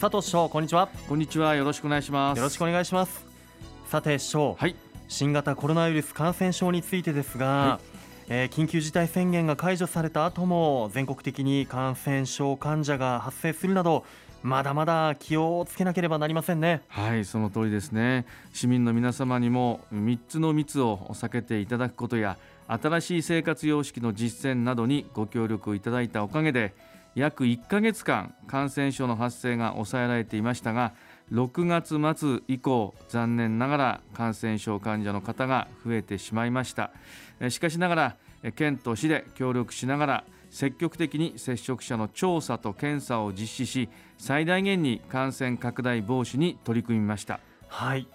佐藤市長こんにちは。こんにちは。よろしくお願いします。よろしくお願いします。さて市長、はい、新型コロナウイルス感染症についてですが、はい、えー、緊急事態宣言が解除された後も全国的に感染症患者が発生するなどまだまだ気をつけなければなりませんね。はいその通りですね。市民の皆様にも3つの密を避けていただくことや新しい生活様式の実践などにご協力いただいたおかげで約1ヶ月間感染症の発生が抑えられていましたが6月末以降残念ながら感染症患者の方が増えてしまいました。しかしながら県と市で協力しながら積極的に接触者の調査と検査を実施し最大限に感染拡大防止に取り組みました。はい。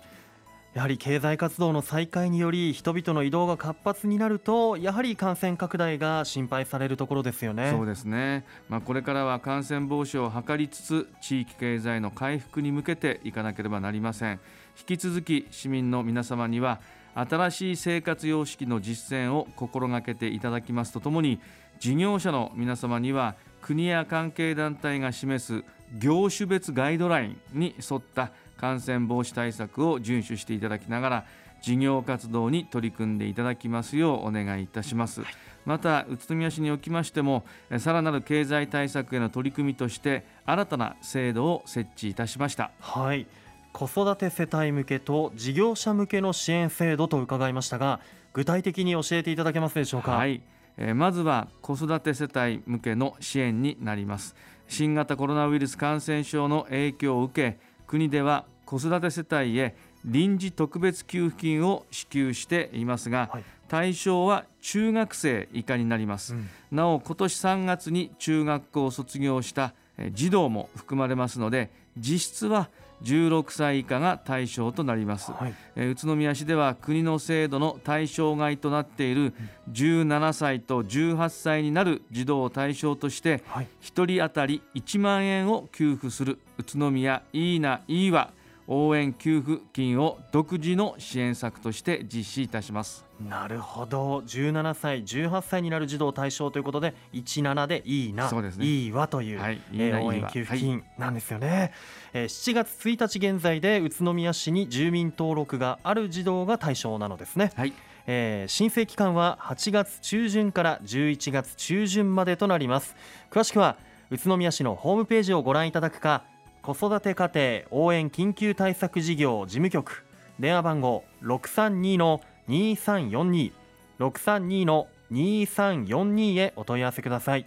やはり経済活動の再開により人々の移動が活発になるとやはり感染拡大が心配されるところですよね。そうですね、まあ、これからは感染防止を図りつつ地域経済の回復に向けていかなければなりません。引き続き市民の皆様には新しい生活様式の実践を心がけていただきますとともに事業者の皆様には国や関係団体が示す業種別ガイドラインに沿った感染防止対策を遵守していただきながら事業活動に取り組んでいただきますようお願いいたします、はい、また宇都宮市におきましてもさらなる経済対策への取り組みとして新たな制度を設置いたしました。はい。子育て世帯向けと事業者向けの支援制度と伺いましたが具体的に教えていただけますでしょうか？はい。えまずは子育て世帯向けの支援になります。新型コロナウイルス感染症の影響を受け国では子育て世帯へ臨時特別給付金を支給していますが、はい、対象は中学生以下になります、うん、なお今年3月に中学校を卒業した児童も含まれますので実質は16歳以下が対象となります、はい、え宇都宮市では国の制度の対象外となっている17歳と18歳になる児童を対象として1人当たり1万円を給付する。宇都宮いいないいわ応援給付金を独自の支援策として実施いたします。なるほど。17歳18歳になる児童対象ということで17でいいなそうです、ね、いいわという、はい、えー、応援給付金なんですよね、はい、えー、7月1日現在で宇都宮市に住民登録がある児童が対象なのですね、はい。えー、申請期間は8月中旬から11月中旬までとなります。詳しくは宇都宮市のホームページをご覧いただくか子育て家庭応援緊急対策事業事務局。電話番号632の2342 632の2342へお問い合わせください。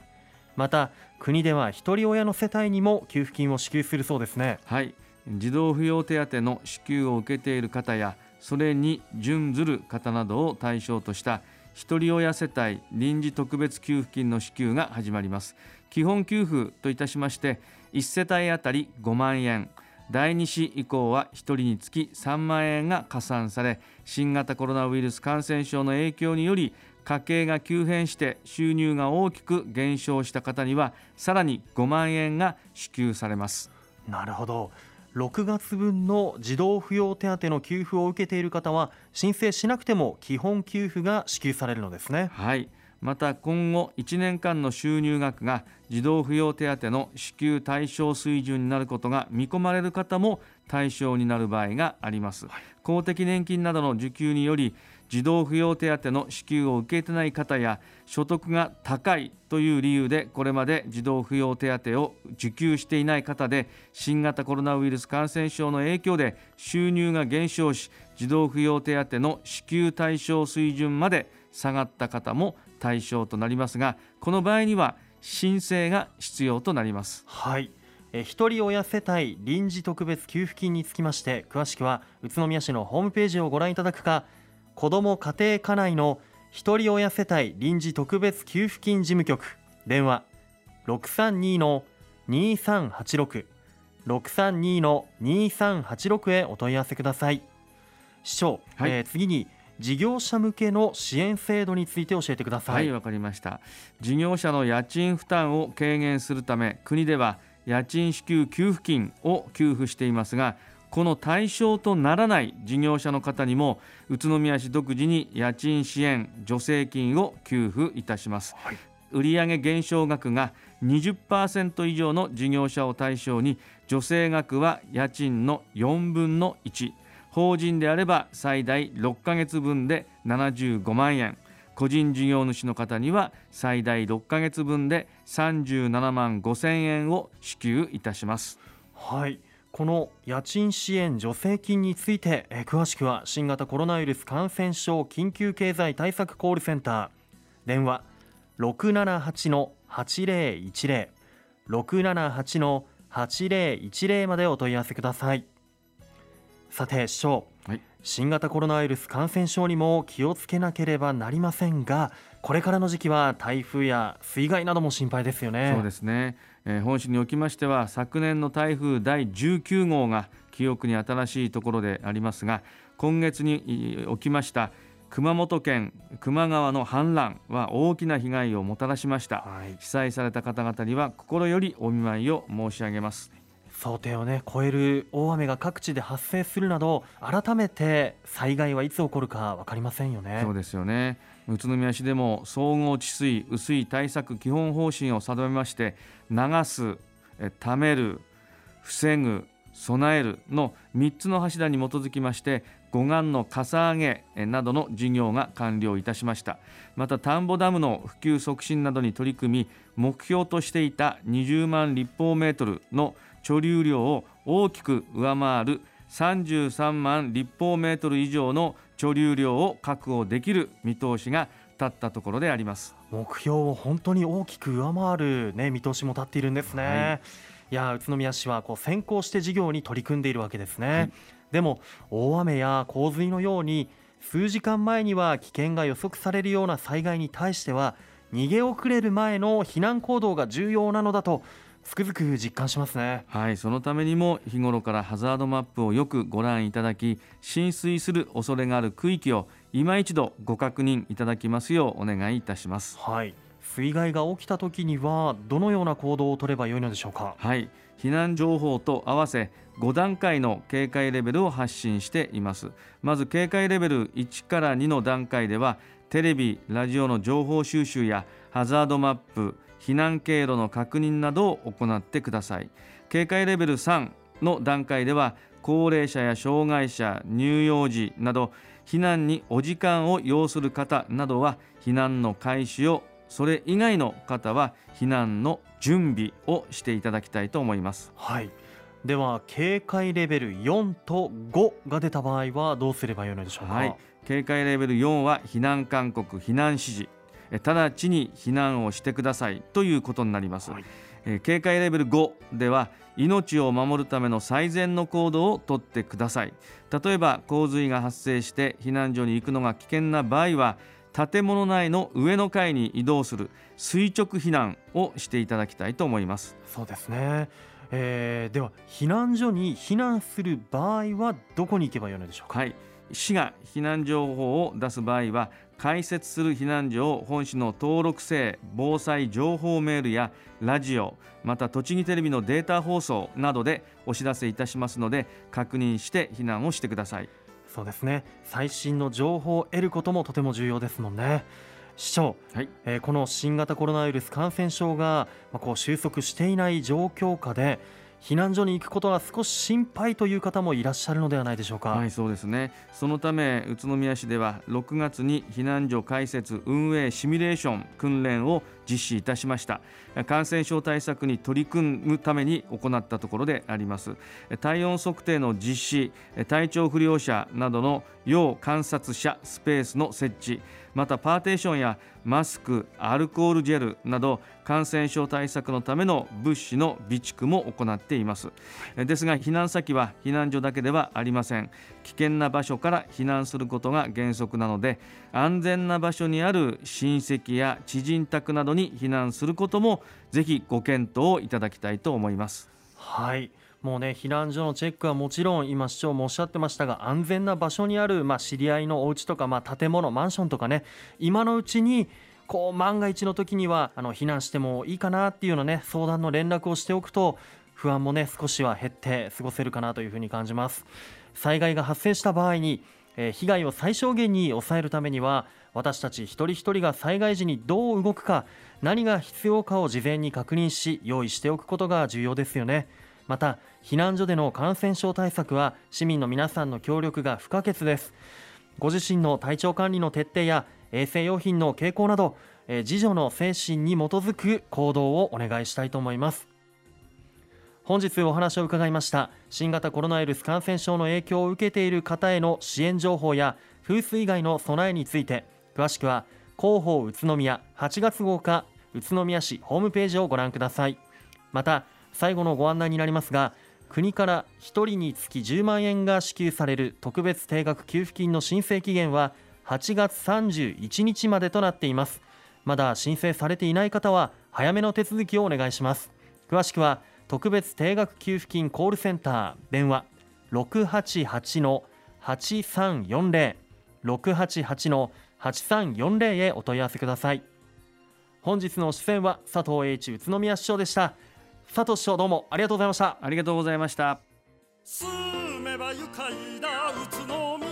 また国では一人親の世帯にも給付金を支給するそうですね。はい。児童扶養手当の支給を受けている方やそれに準ずる方などを対象とした一人親世帯臨時特別給付金の支給が始まります。基本給付といたしまして1世帯当たり5万円。第2子以降は1人につき3万円が加算され新型コロナウイルス感染症の影響により家計が急変して収入が大きく減少した方にはさらに5万円が支給されます。なるほど。6月分の児童扶養手当の給付を受けている方は申請しなくても基本給付が支給されるのですね。はいまた今後1年間の収入額が児童扶養手当の支給対象水準になることが見込まれる方も対象になる場合があります、はい、公的年金などの受給により児童扶養手当の支給を受けてない方や所得が高いという理由でこれまで児童扶養手当を受給していない方で新型コロナウイルス感染症の影響で収入が減少し児童扶養手当の支給対象水準まで下がった方も対象となりますがこの場合には申請が必要となります。はい。え一人親世帯臨時特別給付金につきまして詳しくは宇都宮市のホームページをご覧いただくか子ども家庭課内の一人親世帯臨時特別給付金事務局電話632の2386 632の2386へお問い合わせください。市長、はい、えー、次に事業者向けの支援制度について教えてください。はいわかりました。事業者の家賃負担を軽減するため国では家賃支給給付金を給付していますがこの対象とならない事業者の方にも宇都宮市独自に家賃支援助成金を給付いたします、はい、売上減少額が20%以上の事業者を対象に助成額は家賃の4分の1法人であれば最大6ヶ月分で75万円。個人事業主の方には最大6ヶ月分で37万5千円を支給いたします。はい。この家賃支援助成金についてえ詳しくは新型コロナウイルス感染症緊急経済対策コールセンター。電話678の8010 678の8010までお問い合わせください。さて市長、はい、新型コロナウイルス感染症にも気をつけなければなりませんがこれからの時期は台風や水害なども心配ですよね。そうですね、えー、本市におきましては昨年の台風第19号が記憶に新しいところでありますが今月に起きました熊本県球磨川の氾濫は大きな被害をもたらしました、はい、被災された方々には心よりお見舞いを申し上げます想定をね超える大雨が各地で発生するなど改めて災害はいつ起こるか分かりませんよね。そうですよね。宇都宮市でも総合治水雨水対策基本方針を定めまして流すためる防ぐ備えるの3つの柱に基づきまして護岸のかさ上げなどの事業が完了いたしました。また田んぼダムの普及促進などに取り組み目標としていた20万立方メートルの貯留量を大きく上回る33万立方メートル以上の貯留量を確保できる見通しが立ったところであります。目標を本当に大きく上回る、ね、見通しも立っているんですね、はい、いや宇都宮市はこう先行して事業に取り組んでいるわけですね、はい、でも大雨や洪水のように数時間前には危険が予測されるような災害に対しては逃げ遅れる前の避難行動が重要なのだとつくづく実感しますね。はいそのためにも日頃からハザードマップをよくご覧いただき浸水する恐れがある区域を今一度ご確認いただきますようお願いいたします。はい。水害が起きた時にはどのような行動を取ればよいのでしょうか？はい避難情報と合わせ5段階の警戒レベルを発信しています。まず警戒レベル1から2の段階ではテレビラジオの情報収集やハザードマップ避難経路の確認などを行ってください。警戒レベル3の段階では高齢者や障害者乳幼児など避難にお時間を要する方などは避難の開始をそれ以外の方は避難の準備をしていただきたいと思います。はい。では警戒レベル4と5が出た場合はどうすればよいのでしょうか、はい、警戒レベル4は避難勧告避難指示直ちに避難をしてくださいということになります、はい、警戒レベル5では命を守るための最善の行動をとってください。例えば洪水が発生して避難所に行くのが危険な場合は建物内の上の階に移動する。垂直避難をしていただきたいと思います。そうですね、えー、では避難所に避難する場合はどこに行けばよいのでしょうか？はい市が避難情報を出す場合は開設する避難所を本市の登録制防災情報メールやラジオまた栃木テレビのデータ放送などでお知らせいたしますので確認して避難をしてください。そうですね。最新の情報を得ることもとても重要ですもんね。市長、はい、えー、この新型コロナウイルス感染症が、まあ、こう収束していない状況下で避難所に行くことは少し心配という方もいらっしゃるのではないでしょうか。はい、そうですね。そのため宇都宮市では6月に避難所開設運営シミュレーション訓練を実施いたしました。感染症対策に取り組むために行ったところであります。体温測定の実施体調不良者などの要観察者スペースの設置またパーテーションやマスクアルコールジェルなど感染症対策のための物資の備蓄も行っています。ですが避難先は避難所だけではありません。危険な場所から避難することが原則なので安全な場所にある親戚や知人宅などにに避難することもぜひご検討いただきたいと思います。はい。もうね避難所のチェックはもちろん今市長もおっしゃってましたが安全な場所にある、まあ、知り合いのお家とか、まあ、建物マンションとかね今のうちにこう万が一の時にはあの避難してもいいかなっていうようなね相談の連絡をしておくと不安もね少しは減って過ごせるかなというふうに感じます。災害が発生した場合に、えー、被害を最小限に抑えるためには私たち一人一人が災害時にどう動くか何が必要かを事前に確認し用意しておくことが重要ですよね。また避難所での感染症対策は市民の皆さんの協力が不可欠です。ご自身の体調管理の徹底や衛生用品の傾向など自助の精神に基づく行動をお願いしたいと思います。本日お話を伺いました新型コロナウイルス感染症の影響を受けている方への支援情報や風水以外の備えについて詳しくは広報宇都宮8月号か宇都宮市ホームページをご覧ください。また最後のご案内になりますが国から1人につき10万円が支給される特別定額給付金の申請期限は8月31日までとなっています。まだ申請されていない方は早めの手続きをお願いします。詳しくは特別定額給付金コールセンター電話688の8340 688の8340へお問い合わせください。本日の出演は佐藤栄一宇都宮市長でした。佐藤市長どうもありがとうございましたありがとうございました。住めば愉快な宇都宮。